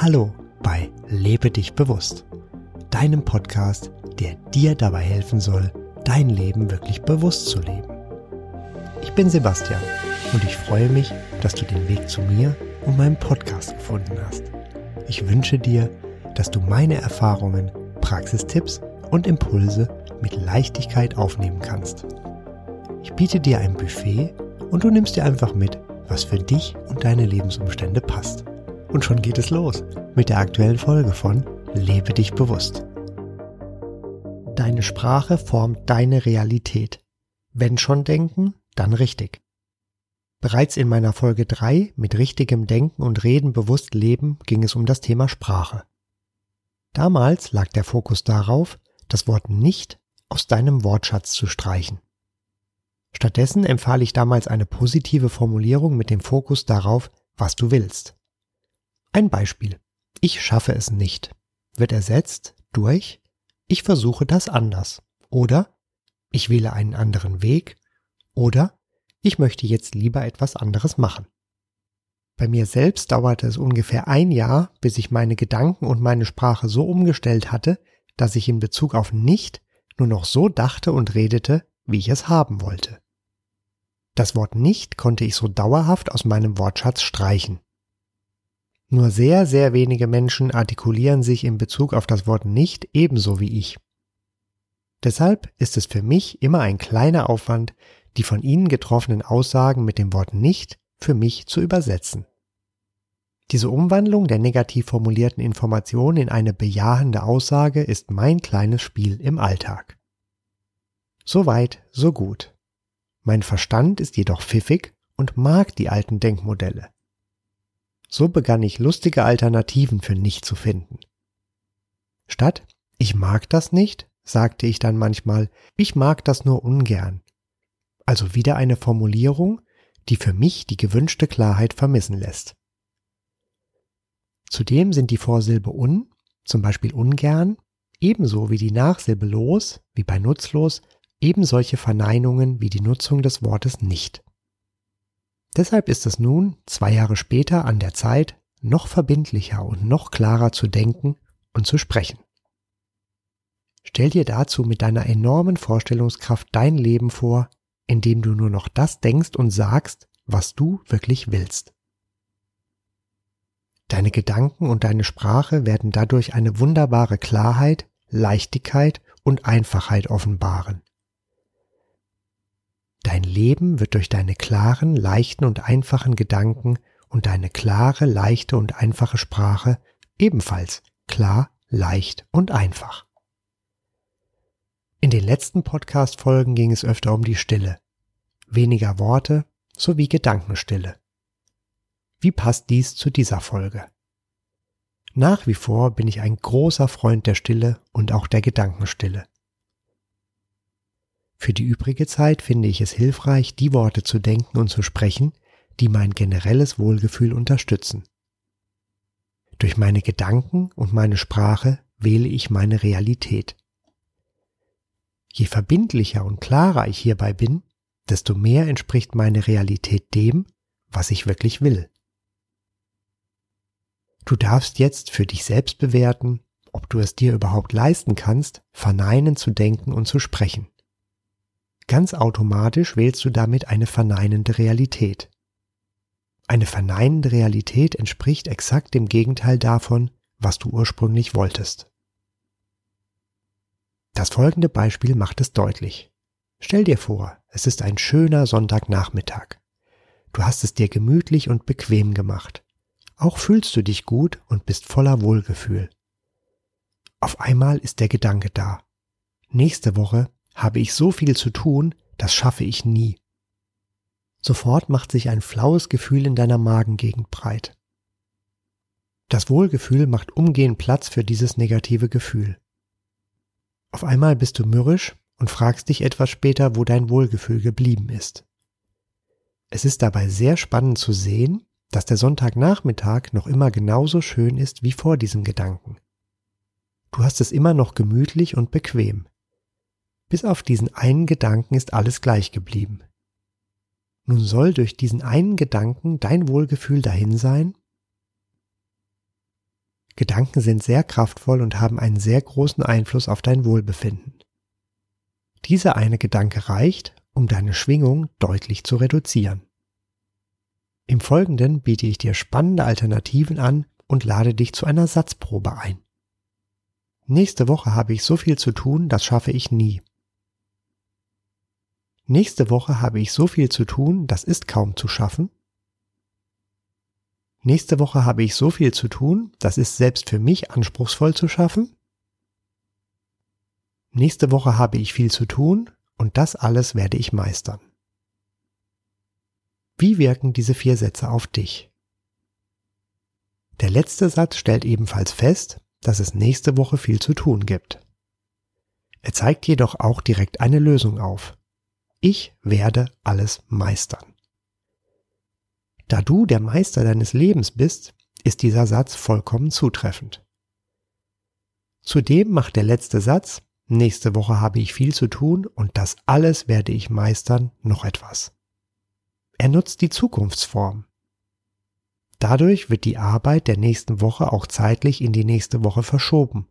Hallo bei Lebe dich bewusst, deinem Podcast, der dir dabei helfen soll, dein Leben wirklich bewusst zu leben. Ich bin Sebastian und ich freue mich, dass du den Weg zu mir und meinem Podcast gefunden hast. Ich wünsche dir, dass du meine Erfahrungen, Praxistipps und Impulse mit Leichtigkeit aufnehmen kannst. Ich biete dir ein Buffet und du nimmst dir einfach mit, was für dich und deine Lebensumstände passt. Und schon geht es los mit der aktuellen Folge von Lebe dich bewusst. Deine Sprache formt deine Realität. Wenn schon denken, dann richtig. Bereits in meiner Folge 3 mit richtigem Denken und Reden bewusst leben ging es um das Thema Sprache. Damals lag der Fokus darauf, das Wort nicht aus deinem Wortschatz zu streichen. Stattdessen empfahl ich damals eine positive Formulierung mit dem Fokus darauf, was du willst. Ein Beispiel. Ich schaffe es nicht wird ersetzt durch ich versuche das anders oder ich wähle einen anderen Weg oder ich möchte jetzt lieber etwas anderes machen. Bei mir selbst dauerte es ungefähr ein Jahr, bis ich meine Gedanken und meine Sprache so umgestellt hatte, dass ich in Bezug auf nicht nur noch so dachte und redete, wie ich es haben wollte. Das Wort nicht konnte ich so dauerhaft aus meinem Wortschatz streichen. Nur sehr, sehr wenige Menschen artikulieren sich in Bezug auf das Wort nicht ebenso wie ich. Deshalb ist es für mich immer ein kleiner Aufwand, die von Ihnen getroffenen Aussagen mit dem Wort nicht für mich zu übersetzen. Diese Umwandlung der negativ formulierten Informationen in eine bejahende Aussage ist mein kleines Spiel im Alltag. Soweit, so gut. Mein Verstand ist jedoch pfiffig und mag die alten Denkmodelle. So begann ich lustige Alternativen für nicht zu finden. Statt ich mag das nicht, sagte ich dann manchmal, ich mag das nur ungern. Also wieder eine Formulierung, die für mich die gewünschte Klarheit vermissen lässt. Zudem sind die Vorsilbe un, zum Beispiel ungern, ebenso wie die Nachsilbe los, wie bei nutzlos, eben solche Verneinungen wie die Nutzung des Wortes nicht. Deshalb ist es nun, zwei Jahre später, an der Zeit, noch verbindlicher und noch klarer zu denken und zu sprechen. Stell dir dazu mit deiner enormen Vorstellungskraft dein Leben vor, in dem du nur noch das denkst und sagst, was du wirklich willst. Deine Gedanken und deine Sprache werden dadurch eine wunderbare Klarheit, Leichtigkeit und Einfachheit offenbaren. Dein Leben wird durch deine klaren, leichten und einfachen Gedanken und deine klare, leichte und einfache Sprache ebenfalls klar, leicht und einfach. In den letzten Podcast-Folgen ging es öfter um die Stille. Weniger Worte sowie Gedankenstille. Wie passt dies zu dieser Folge? Nach wie vor bin ich ein großer Freund der Stille und auch der Gedankenstille. Für die übrige Zeit finde ich es hilfreich, die Worte zu denken und zu sprechen, die mein generelles Wohlgefühl unterstützen. Durch meine Gedanken und meine Sprache wähle ich meine Realität. Je verbindlicher und klarer ich hierbei bin, desto mehr entspricht meine Realität dem, was ich wirklich will. Du darfst jetzt für dich selbst bewerten, ob du es dir überhaupt leisten kannst, verneinen zu denken und zu sprechen. Ganz automatisch wählst du damit eine verneinende Realität. Eine verneinende Realität entspricht exakt dem Gegenteil davon, was du ursprünglich wolltest. Das folgende Beispiel macht es deutlich. Stell dir vor, es ist ein schöner Sonntagnachmittag. Du hast es dir gemütlich und bequem gemacht. Auch fühlst du dich gut und bist voller Wohlgefühl. Auf einmal ist der Gedanke da. Nächste Woche habe ich so viel zu tun, das schaffe ich nie. Sofort macht sich ein flaues Gefühl in deiner Magengegend breit. Das Wohlgefühl macht umgehend Platz für dieses negative Gefühl. Auf einmal bist du mürrisch und fragst dich etwas später, wo dein Wohlgefühl geblieben ist. Es ist dabei sehr spannend zu sehen, dass der Sonntagnachmittag noch immer genauso schön ist wie vor diesem Gedanken. Du hast es immer noch gemütlich und bequem. Bis auf diesen einen Gedanken ist alles gleich geblieben. Nun soll durch diesen einen Gedanken dein Wohlgefühl dahin sein? Gedanken sind sehr kraftvoll und haben einen sehr großen Einfluss auf dein Wohlbefinden. Dieser eine Gedanke reicht, um deine Schwingung deutlich zu reduzieren. Im Folgenden biete ich dir spannende Alternativen an und lade dich zu einer Satzprobe ein. Nächste Woche habe ich so viel zu tun, das schaffe ich nie. Nächste Woche habe ich so viel zu tun, das ist kaum zu schaffen. Nächste Woche habe ich so viel zu tun, das ist selbst für mich anspruchsvoll zu schaffen. Nächste Woche habe ich viel zu tun und das alles werde ich meistern. Wie wirken diese vier Sätze auf dich? Der letzte Satz stellt ebenfalls fest, dass es nächste Woche viel zu tun gibt. Er zeigt jedoch auch direkt eine Lösung auf. Ich werde alles meistern. Da du der Meister deines Lebens bist, ist dieser Satz vollkommen zutreffend. Zudem macht der letzte Satz, nächste Woche habe ich viel zu tun und das alles werde ich meistern, noch etwas. Er nutzt die Zukunftsform. Dadurch wird die Arbeit der nächsten Woche auch zeitlich in die nächste Woche verschoben.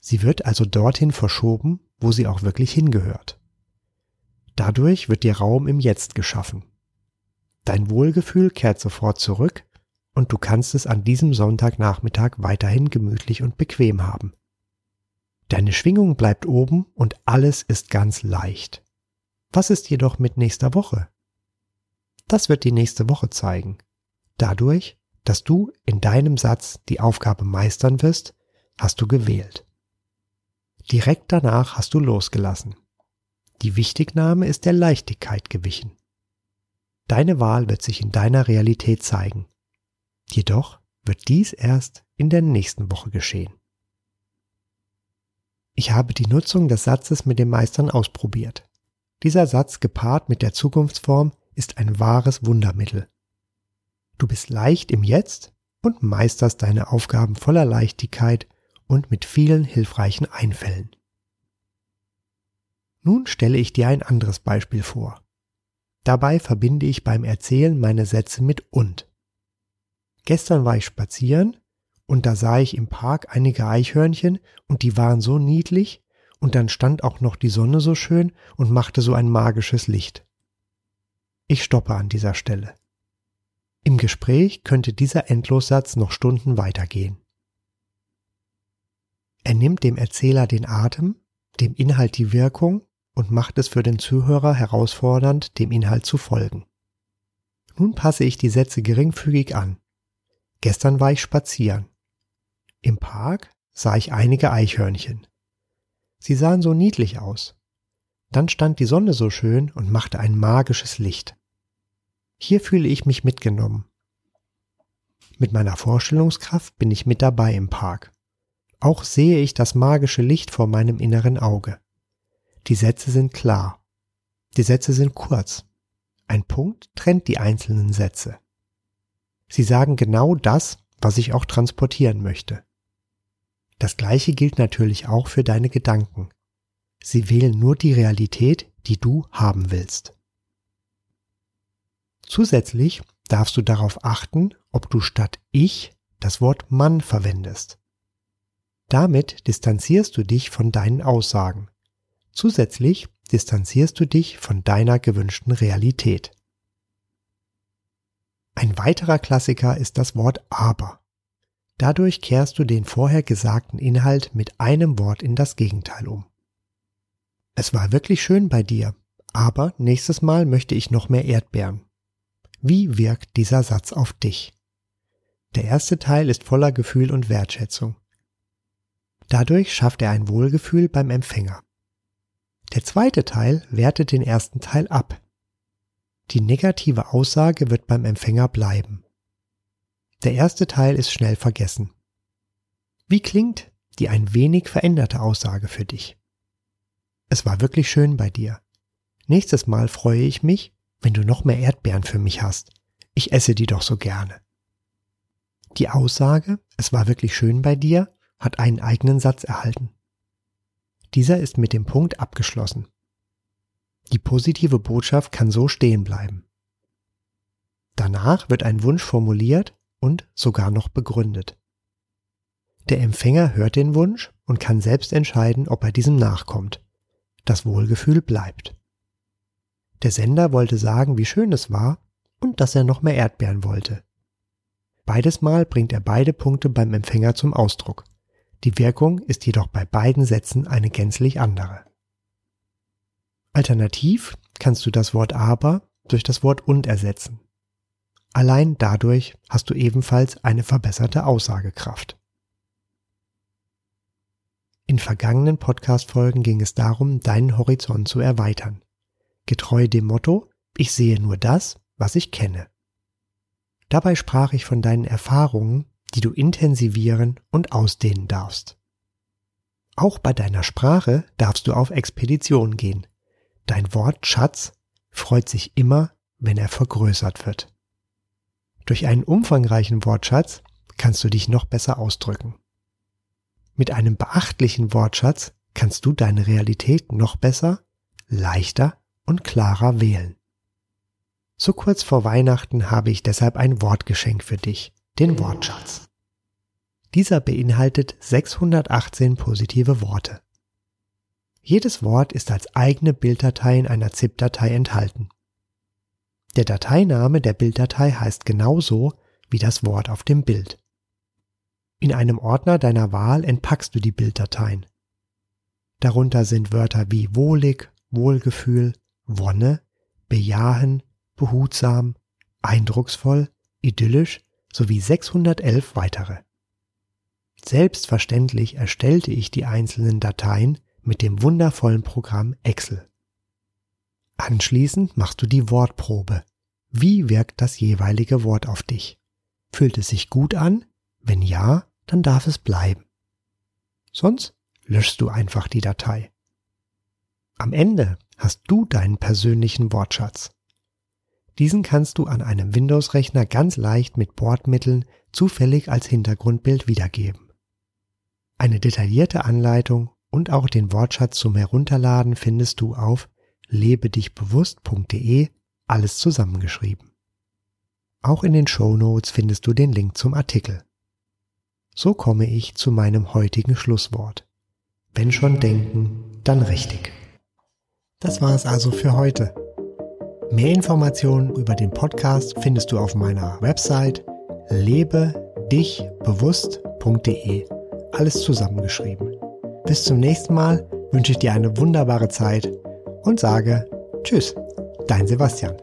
Sie wird also dorthin verschoben, wo sie auch wirklich hingehört. Dadurch wird dir Raum im Jetzt geschaffen. Dein Wohlgefühl kehrt sofort zurück und du kannst es an diesem Sonntagnachmittag weiterhin gemütlich und bequem haben. Deine Schwingung bleibt oben und alles ist ganz leicht. Was ist jedoch mit nächster Woche? Das wird die nächste Woche zeigen. Dadurch, dass du in deinem Satz die Aufgabe meistern wirst, hast du gewählt. Direkt danach hast du losgelassen. Die Wichtignahme ist der Leichtigkeit gewichen. Deine Wahl wird sich in deiner Realität zeigen. Jedoch wird dies erst in der nächsten Woche geschehen. Ich habe die Nutzung des Satzes mit dem Meistern ausprobiert. Dieser Satz gepaart mit der Zukunftsform ist ein wahres Wundermittel. Du bist leicht im Jetzt und meisterst deine Aufgaben voller Leichtigkeit und mit vielen hilfreichen Einfällen. Nun stelle ich dir ein anderes Beispiel vor. Dabei verbinde ich beim Erzählen meine Sätze mit und. Gestern war ich spazieren und da sah ich im Park einige Eichhörnchen und die waren so niedlich und dann stand auch noch die Sonne so schön und machte so ein magisches Licht. Ich stoppe an dieser Stelle. Im Gespräch könnte dieser Endlossatz noch Stunden weitergehen. Er nimmt dem Erzähler den Atem, dem Inhalt die Wirkung und macht es für den Zuhörer herausfordernd, dem Inhalt zu folgen. Nun passe ich die Sätze geringfügig an. Gestern war ich spazieren. Im Park sah ich einige Eichhörnchen. Sie sahen so niedlich aus. Dann stand die Sonne so schön und machte ein magisches Licht. Hier fühle ich mich mitgenommen. Mit meiner Vorstellungskraft bin ich mit dabei im Park. Auch sehe ich das magische Licht vor meinem inneren Auge. Die Sätze sind klar. Die Sätze sind kurz. Ein Punkt trennt die einzelnen Sätze. Sie sagen genau das, was ich auch transportieren möchte. Das gleiche gilt natürlich auch für deine Gedanken. Sie wählen nur die Realität, die du haben willst. Zusätzlich darfst du darauf achten, ob du statt ich das Wort Mann verwendest. Damit distanzierst du dich von deinen Aussagen. Zusätzlich distanzierst du dich von deiner gewünschten Realität. Ein weiterer Klassiker ist das Wort aber. Dadurch kehrst du den vorher gesagten Inhalt mit einem Wort in das Gegenteil um. Es war wirklich schön bei dir, aber nächstes Mal möchte ich noch mehr Erdbeeren. Wie wirkt dieser Satz auf dich? Der erste Teil ist voller Gefühl und Wertschätzung. Dadurch schafft er ein Wohlgefühl beim Empfänger. Der zweite Teil wertet den ersten Teil ab. Die negative Aussage wird beim Empfänger bleiben. Der erste Teil ist schnell vergessen. Wie klingt die ein wenig veränderte Aussage für dich? Es war wirklich schön bei dir. Nächstes Mal freue ich mich, wenn du noch mehr Erdbeeren für mich hast. Ich esse die doch so gerne. Die Aussage, es war wirklich schön bei dir, hat einen eigenen Satz erhalten. Dieser ist mit dem Punkt abgeschlossen. Die positive Botschaft kann so stehen bleiben. Danach wird ein Wunsch formuliert und sogar noch begründet. Der Empfänger hört den Wunsch und kann selbst entscheiden, ob er diesem nachkommt. Das Wohlgefühl bleibt. Der Sender wollte sagen, wie schön es war und dass er noch mehr Erdbeeren wollte. Beides Mal bringt er beide Punkte beim Empfänger zum Ausdruck. Die Wirkung ist jedoch bei beiden Sätzen eine gänzlich andere. Alternativ kannst du das Wort aber durch das Wort und ersetzen. Allein dadurch hast du ebenfalls eine verbesserte Aussagekraft. In vergangenen Podcast-Folgen ging es darum, deinen Horizont zu erweitern. Getreu dem Motto, ich sehe nur das, was ich kenne. Dabei sprach ich von deinen Erfahrungen, die du intensivieren und ausdehnen darfst. Auch bei deiner Sprache darfst du auf Expedition gehen. Dein Wortschatz freut sich immer, wenn er vergrößert wird. Durch einen umfangreichen Wortschatz kannst du dich noch besser ausdrücken. Mit einem beachtlichen Wortschatz kannst du deine Realität noch besser, leichter und klarer wählen. So kurz vor Weihnachten habe ich deshalb ein Wortgeschenk für dich, den Wortschatz. Dieser beinhaltet 618 positive Worte. Jedes Wort ist als eigene Bilddatei in einer ZIP-Datei enthalten. Der Dateiname der Bilddatei heißt genauso wie das Wort auf dem Bild. In einem Ordner deiner Wahl entpackst du die Bilddateien. Darunter sind Wörter wie wohlig, Wohlgefühl, Wonne, bejahen, behutsam, eindrucksvoll, idyllisch sowie 611 weitere. Selbstverständlich erstellte ich die einzelnen Dateien mit dem wundervollen Programm Excel. Anschließend machst du die Wortprobe. Wie wirkt das jeweilige Wort auf dich? Fühlt es sich gut an? Wenn ja, dann darf es bleiben. Sonst löschst du einfach die Datei. Am Ende hast du deinen persönlichen Wortschatz. Diesen kannst du an einem Windows-Rechner ganz leicht mit Bordmitteln zufällig als Hintergrundbild wiedergeben. Eine detaillierte Anleitung und auch den Wortschatz zum Herunterladen findest du auf lebedichbewusst.de, alles zusammengeschrieben. Auch in den Show Notes findest du den Link zum Artikel. So komme ich zu meinem heutigen Schlusswort. Wenn schon denken, dann richtig. Das war es also für heute. Mehr Informationen über den Podcast findest du auf meiner Website lebedichbewusst.de. Alles zusammengeschrieben. Bis zum nächsten Mal wünsche ich dir eine wunderbare Zeit und sage Tschüss, dein Sebastian.